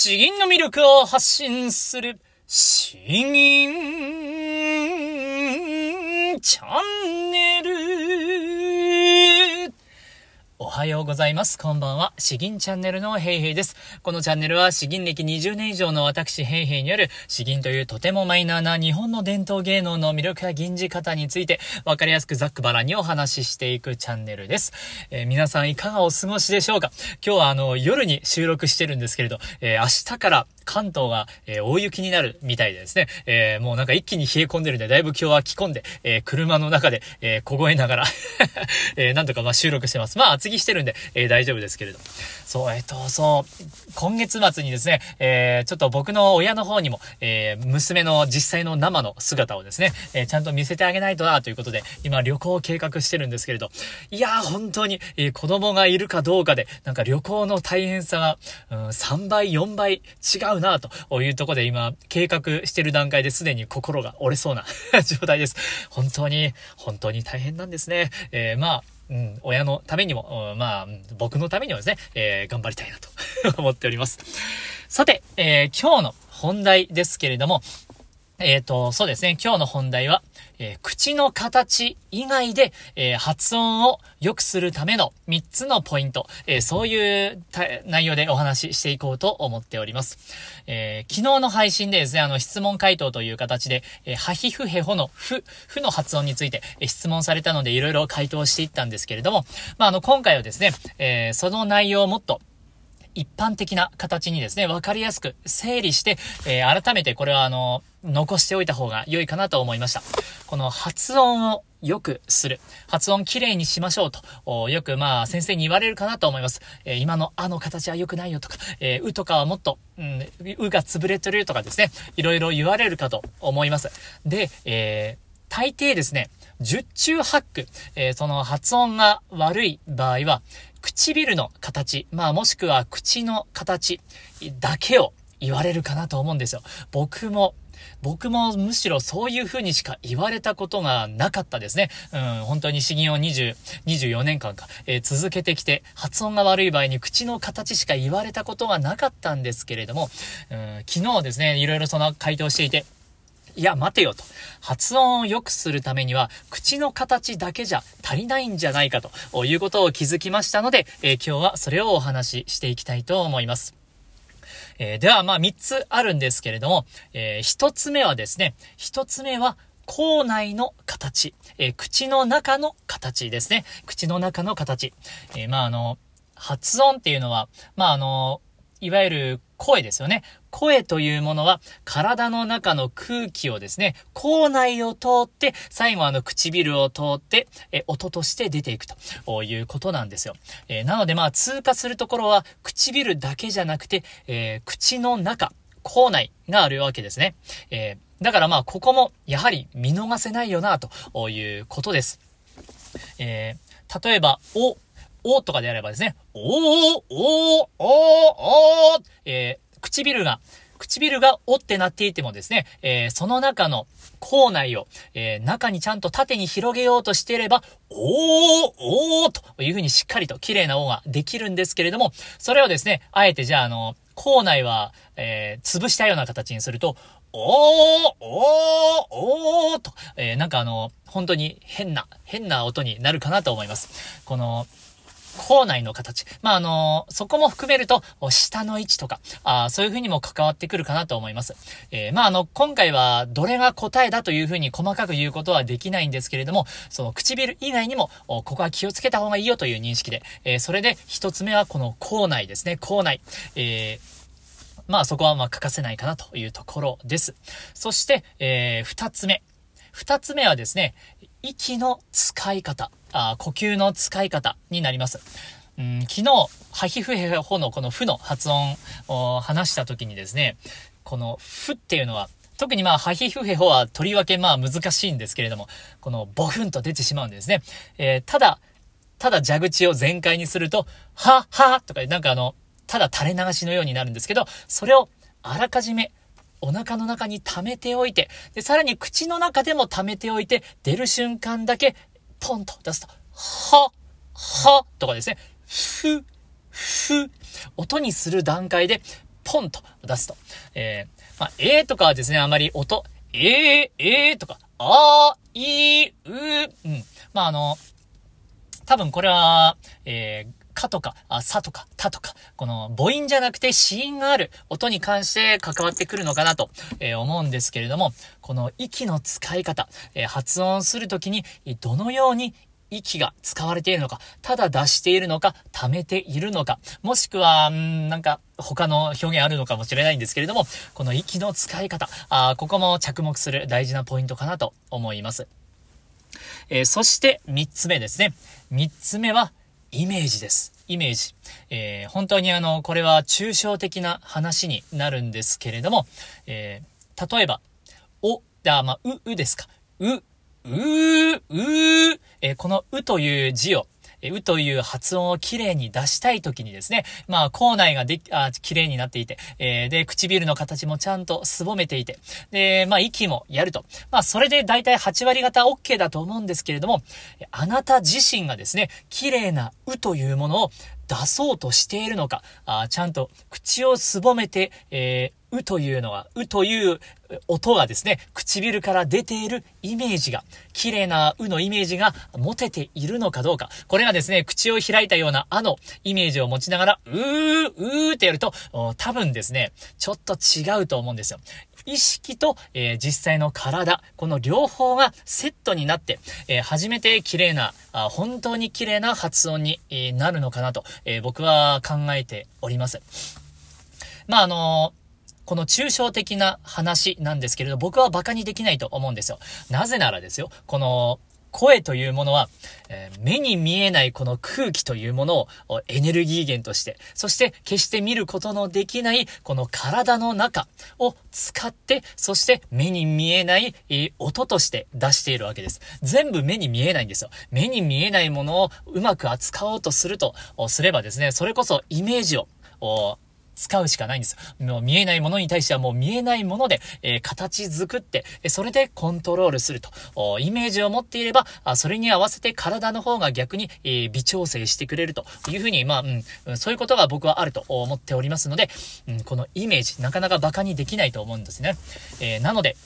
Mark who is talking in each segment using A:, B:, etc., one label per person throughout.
A: 詩吟の魅力を発信する、詩吟チャンネおはようございます。こんばんは。詩吟チャンネルのヘイヘイです。このチャンネルは詩吟歴20年以上の私ヘイヘイによる詩吟というとてもマイナーな日本の伝統芸能の魅力や吟じ方についてわかりやすくざっくばらにお話ししていくチャンネルです。えー、皆さんいかがお過ごしでしょうか？今日はあの夜に収録してるんですけれど、えー、明日から関東が、えー、大雪になるみたいでですね、えー、もうなんか一気に冷え込んでるんで、だいぶ今日は着込んで、えー、車の中で、え凍えながら えなんとかま収録してます。まあ厚着してるんで、え大丈夫ですけれど。そう、えっ、と、そう、今月末にですね、えちょっと僕の親の方にも、え娘の実際の生の姿をですね、えちゃんと見せてあげないとな、ということで、今旅行を計画してるんですけれど、いやー本当に、え子供がいるかどうかで、なんか旅行の大変さが、うん、3倍、4倍違ううなというところで今、計画してる段階ですでに心が折れそうな 状態です。本当に、本当に大変なんですね。えー、まあ、うん、親のためにも、うん、まあ、僕のためにもですね、えー、頑張りたいなと 思っております。さて、えー、今日の本題ですけれども、えっ、ー、と、そうですね。今日の本題は、えー、口の形以外で、えー、発音を良くするための3つのポイント、えそういう内容でお話ししていこうと思っております。え昨日の配信でですね、あの、質問回答という形で、えハヒフヘホのフ、フの発音について、え質問されたので、いろいろ回答していったんですけれども、まあ、あの、今回はですね、えその内容をもっと、一般的な形にですね、わかりやすく整理して、えー、改めてこれはあの、残しておいた方が良いかなと思いました。この発音を良くする。発音きれいにしましょうと。よくまあ先生に言われるかなと思います。えー、今のあの形は良くないよとか、えー、うとかはもっと、うん、うが潰れてるとかですね。いろいろ言われるかと思います。で、えー、大抵ですね、十中八九、えー、その発音が悪い場合は、唇の形、まあもしくは口の形だけを言われるかなと思うんですよ。僕も僕もむしろそういう風にしか言われたことがなかったですね。うん、本当に詩吟を20、24年間か、えー、続けてきて、発音が悪い場合に口の形しか言われたことがなかったんですけれども、うん、昨日ですね、いろいろその回答していて、いや、待てよと。発音を良くするためには、口の形だけじゃ足りないんじゃないかということを気づきましたので、えー、今日はそれをお話ししていきたいと思います。えー、では、まあ、3つあるんですけれども、えー、1つ目はですね、1つ目は、口内の形、えー、口の中の形ですね。口の中の形。え、まあ、あの、発音っていうのは、まあ、あの、いわゆる声ですよね。声というものは体の中の空気をですね、口内を通って、最後あの唇を通って、え音として出ていくということなんですよ。えー、なのでまあ通過するところは唇だけじゃなくて、えー、口の中、口内があるわけですね。えー、だからまあここもやはり見逃せないよなということです。え例えば、お、おとかであればですね、おー、おー、おー、おー、えー、唇が、唇がおってなっていてもですね、えー、その中の口内を、えー、中にちゃんと縦に広げようとしていれば、おー、おーというふうにしっかりと綺麗な音ができるんですけれども、それをですね、あえてじゃあ、あの、口内は、えー、潰したような形にすると、おー、おー、おーと、えー、なんかあの、本当に変な、変な音になるかなと思います。この、校内の形。まあ、あのー、そこも含めると、下の位置とか、あそういう風にも関わってくるかなと思います。えー、まあ、あの、今回は、どれが答えだという風に細かく言うことはできないんですけれども、その唇以外にも、ここは気をつけた方がいいよという認識で、えー、それで一つ目はこの校内ですね、校内。えーまあそこはまあ欠かせないかなというところです。そして、えー、二つ目。二つ目はですね、息の使い方。あ呼吸の使い方になります。うん、昨日、ハヒフヘホのこのフの発音を話した時にですね、このフっていうのは、特にまあ、ハヒフヘホはとりわけまあ難しいんですけれども、このボフンと出てしまうんですね。えー、ただ、ただ蛇口を全開にすると、は、は、とか、なんかあの、ただ垂れ流しのようになるんですけど、それをあらかじめお腹の中に溜めておいて、で、さらに口の中でも溜めておいて、出る瞬間だけポンと出すと、は、はとかですね、ふ、ふ、音にする段階で、ポンと出すと。えー、まあ、えーとかはですね、あまり音、えー、えーとか、あー、いー、うー、うん。まあ、あの、多分これは、えー、かとか、あ、さとか、たとか、この母音じゃなくて子音がある音に関して関わってくるのかなと、えー、思うんですけれども、この息の使い方、えー、発音するときにどのように息が使われているのか、ただ出しているのか、溜めているのか、もしくは、んなんか、他の表現あるのかもしれないんですけれども、この息の使い方、あここも着目する大事なポイントかなと思います。えー、そして三つ目ですね。三つ目はイメージです。イメージ。えー、本当にあの、これは抽象的な話になるんですけれども、えー、例えば、お、だ、まあ、う、うですか。う、うううえー、このうという字を、うという発音をきれいに出したいときにですね、まあ、口内ができ、あ、綺麗になっていて、えー、で、唇の形もちゃんとすぼめていて、で、まあ、息もやると。まあ、それで大体8割方 OK だと思うんですけれども、あなた自身がですね、綺麗なうというものを出そうとしているのか、あちゃんと口をすぼめて、え、うというのは、うという音がですね、唇から出ているイメージが、綺麗なうのイメージが持てているのかどうか。これがですね、口を開いたようなあのイメージを持ちながら、うー、うーってやると、多分ですね、ちょっと違うと思うんですよ。意識と、えー、実際の体、この両方がセットになって、えー、初めて綺麗な、あ本当に綺麗な発音に、えー、なるのかなと、え僕は考えております。まあ、あのこの抽象的な話なんですけれど、僕は馬鹿にできないと思うんですよ。なぜならですよ、この、声というものは、えー、目に見えないこの空気というものをエネルギー源として、そして決して見ることのできないこの体の中を使って、そして目に見えない、えー、音として出しているわけです。全部目に見えないんですよ。目に見えないものをうまく扱おうとすると、すればですね、それこそイメージを、使うしかないんです。もう見えないものに対してはもう見えないもので、えー、形作って、それでコントロールすると。イメージを持っていれば、あそれに合わせて体の方が逆に、えー、微調整してくれるというふうに、まあ、うん、そういうことが僕はあると思っておりますので、うん、このイメージ、なかなか馬鹿にできないと思うんですね。えー、なので、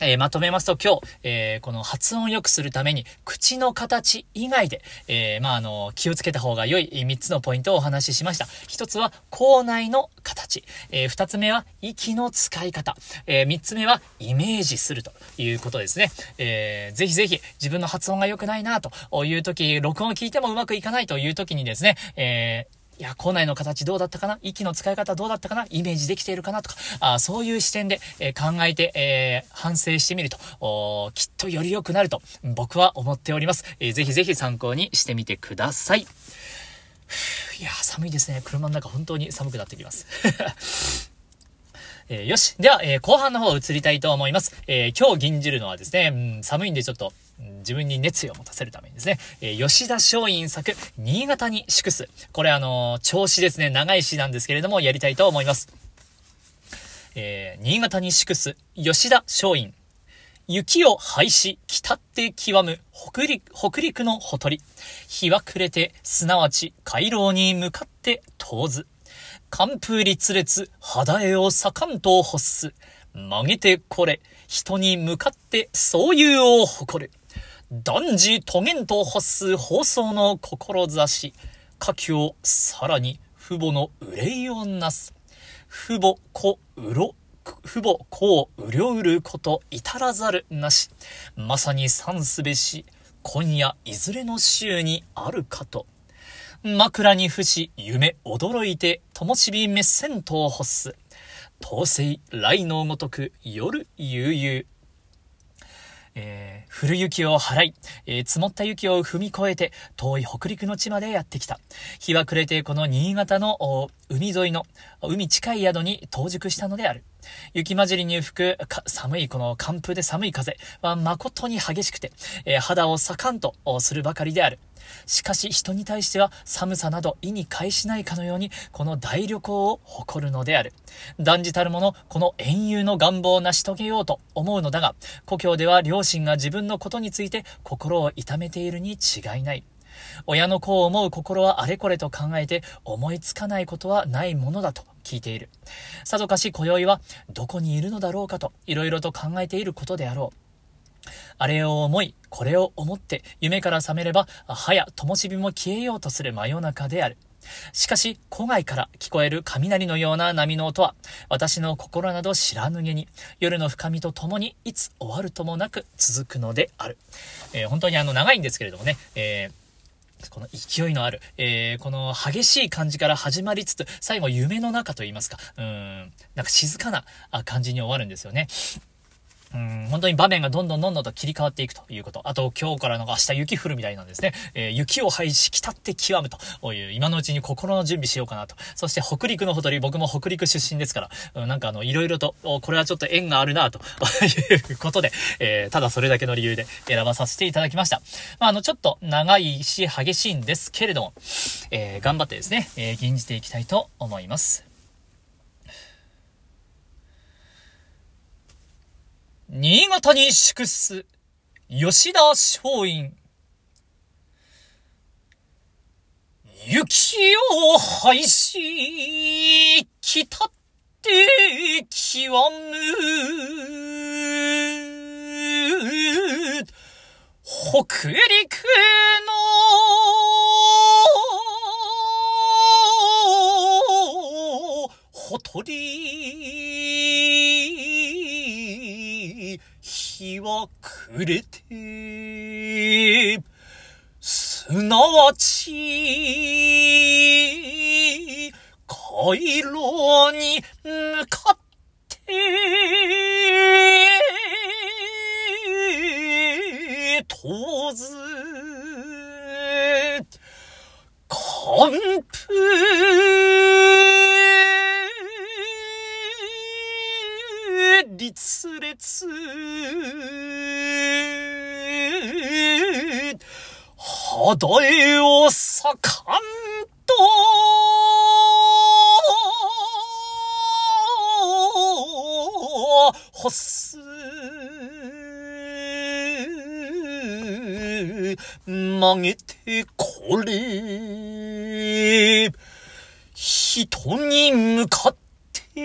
A: えー、まとめますと今日、えー、この発音を良くするために、口の形以外で、えー、まあ、あの、気をつけた方が良い3つのポイントをお話ししました。1つは、口内の形。え2つ目は、息の使い方。え3つ目は、イメージするということですね。えー、ぜひぜひ、自分の発音が良くないなという時、録音を聞いてもうまくいかないという時にですね、えーいや、校内の形どうだったかな？息の使い方どうだったかな？イメージできているかな？とか、あそういう視点で、えー、考えて、えー、反省してみると、きっとより良くなると、僕は思っております。えー、ぜひぜひ参考にしてみてください。いや、寒いですね。車の中本当に寒くなってきます。えー、よし。では、えー、後半の方移りたいと思います。えー、今日吟じるのはですね、うん、寒いんでちょっと、自分に熱意を持たせるためにですね、えー、吉田松陰作、新潟に祝す。これあのー、調子ですね、長い詩なんですけれども、やりたいと思います。えー、新潟に祝す、吉田松陰。雪を廃し、北って極む、北陸、北陸のほとり。日は暮れて、すなわち、回廊に向かって遠ず。寒風立烈、肌絵を盛んと欲す。曲げてこれ、人に向かってそういうを誇る。断じとげんと欲す放送の志。下記をさらに父母の憂いをなす。父母子うろ、父母子をうりょうること至らざるなし。まさに賛すべし、今夜いずれの週にあるかと。枕に伏し、夢驚いて、ともしびめっせんと欲す。統制、来のごとく、夜悠々。えー、降る雪を払い、えー、積もった雪を踏み越えて、遠い北陸の地までやってきた。日は暮れて、この新潟の海沿いの、海近い宿に到熟したのである。雪混じりに吹く寒いこの寒風で寒い風は誠に激しくて、えー、肌を盛んとするばかりである。しかし人に対しては寒さなど意に介しないかのようにこの大旅行を誇るのである。断じたる者、この遠遊の願望を成し遂げようと思うのだが、故郷では両親が自分のことについて心を痛めているに違いない。親の子を思う心はあれこれと考えて思いつかないことはないものだと聞いている。さぞかし今宵はどこにいるのだろうかといろいろと考えていることであろう。あれを思い、これを思って、夢から覚めれば、はや、灯火も消えようとする真夜中である。しかし、古外から聞こえる雷のような波の音は、私の心など知らぬげに、夜の深みとともに、いつ終わるともなく続くのである。えー、本当にあの、長いんですけれどもね、えーこの勢いのある、えー、この激しい感じから始まりつつ、最後夢の中と言いますか、うん、なんか静かな感じに終わるんですよね。うん、本当に場面がどんどんどんどんと切り替わっていくということ。あと、今日からの明日雪降るみたいなんですね。えー、雪を排し、来って極むという、今のうちに心の準備しようかなと。そして北陸のほとり、僕も北陸出身ですから、うん、なんかあの、いろいろと、これはちょっと縁があるなと いうことで、えー、ただそれだけの理由で選ばさせていただきました。まあ、あの、ちょっと長いし、激しいんですけれども、えー、頑張ってですね、えー、吟じていきたいと思います。新潟に祝す吉田松陰。雪を廃し、北って極む。北陸肌絵を盛んと欲す曲げてこれ人に向かって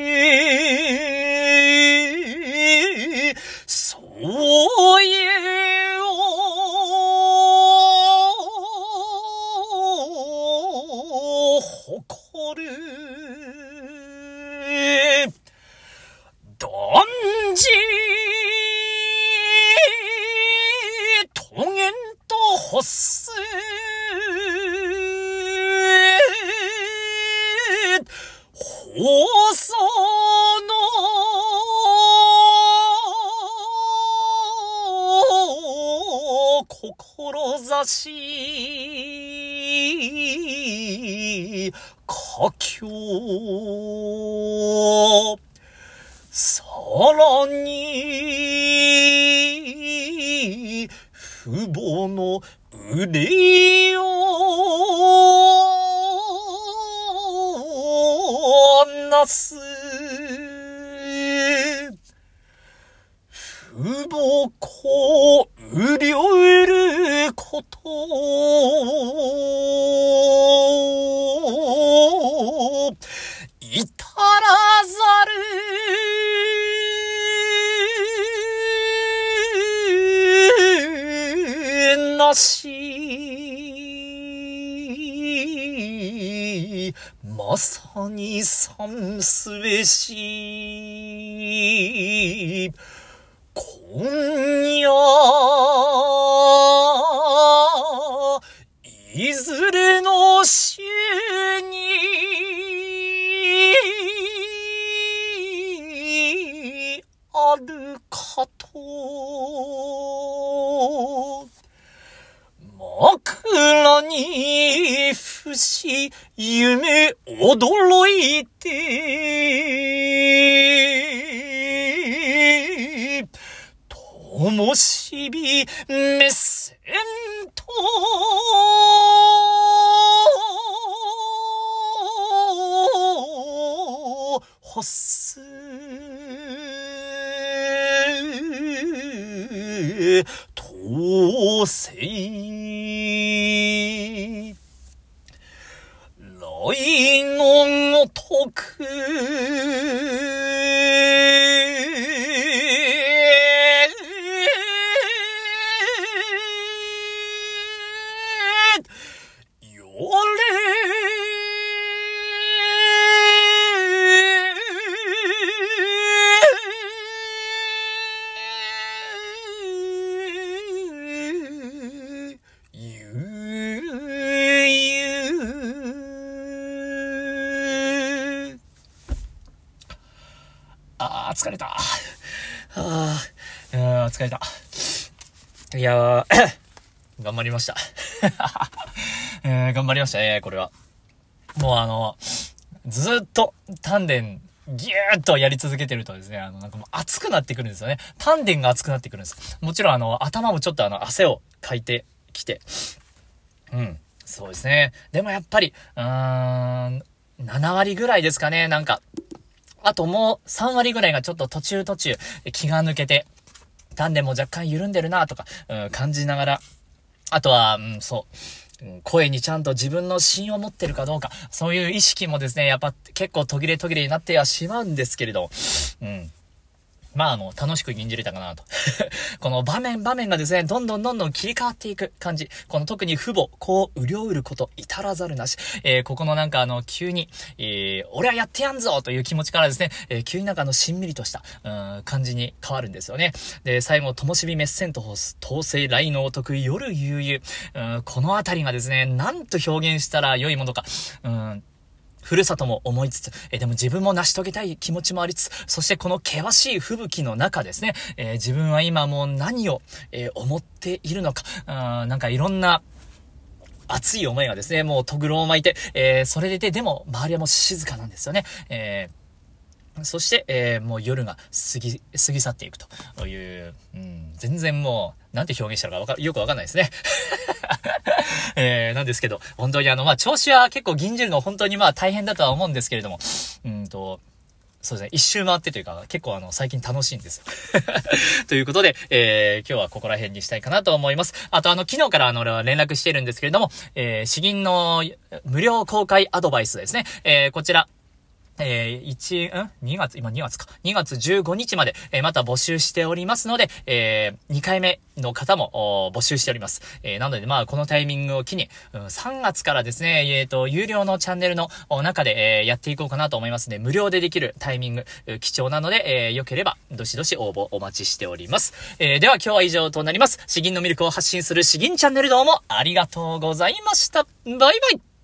A: そういうと欲す放送し、佳境。さらに、父母の憂いをなす。し今夜、いずれの週に、あるかと、枕に伏し、夢驚いて、のしびめせんと、ほす、とせい。来のごとく、よれあー疲れた。ああ疲れた。いや頑張りました。えー、頑張りましたね、これは。もうあの、ずっと丹田ぎゅーっとやり続けてるとですね、あの、なんかもう熱くなってくるんですよね。丹田が熱くなってくるんです。もちろんあの、頭もちょっとあの、汗をかいてきて。うん。そうですね。でもやっぱり、うーん、7割ぐらいですかね、なんか。あともう3割ぐらいがちょっと途中途中気が抜けて、丹田も若干緩んでるなとか、うん、感じながら、あとは、うん、そう。声にちゃんと自分の芯を持ってるかどうか、そういう意識もですね、やっぱ結構途切れ途切れになってはしまうんですけれど、うん。まあ、あの、楽しく吟じれたかなと。この場面場面がですね、どんどんどんどん切り替わっていく感じ。この特に父母、こう、うりょうること、至らざるなし。えー、ここのなんかあの、急に、えー、俺はやってやんぞという気持ちからですね、えー、急になんかあの、しんみりとした、うん、感じに変わるんですよね。で、最後、ともしびメッセンとホース、統制来のお得意、夜悠々。うん、このあたりがですね、なんと表現したら良いものか。うんふるさとも思いつつ、えでも自分も成し遂げたい気持ちもありつつ、そしてこの険しい吹雪の中ですね、え、自分は今もう何を、え、思っているのか、うん、なんかいろんな、熱い思いがですね、もうとぐろを巻いて、えー、それでいて、でも周りはもう静かなんですよね。えーそして、えー、もう夜が過ぎ、過ぎ去っていくという、うん、全然もう、なんて表現したのかわか、よくわかんないですね。えー、なんですけど、本当にあの、まあ、調子は結構銀じるの本当にまあ大変だとは思うんですけれども、うんと、そうですね、一周回ってというか、結構あの、最近楽しいんですよ。ということで、えー、今日はここら辺にしたいかなと思います。あとあの、昨日からあの、俺は連絡してるんですけれども、えー、詩吟の無料公開アドバイスですね。えー、こちら、えー、1、ん ?2 月、今2月か。2月15日まで、えー、また募集しておりますので、えー、2回目の方も募集しております。えー、なので、まあ、このタイミングを機に、うん、3月からですね、えっ、ー、と、有料のチャンネルの中で、えー、やっていこうかなと思いますので、無料でできるタイミング、貴重なので、えー、良ければ、どしどし応募お待ちしております。えー、では今日は以上となります。詩吟のミルクを発信する詩吟チャンネルどうもありがとうございました。バイバイ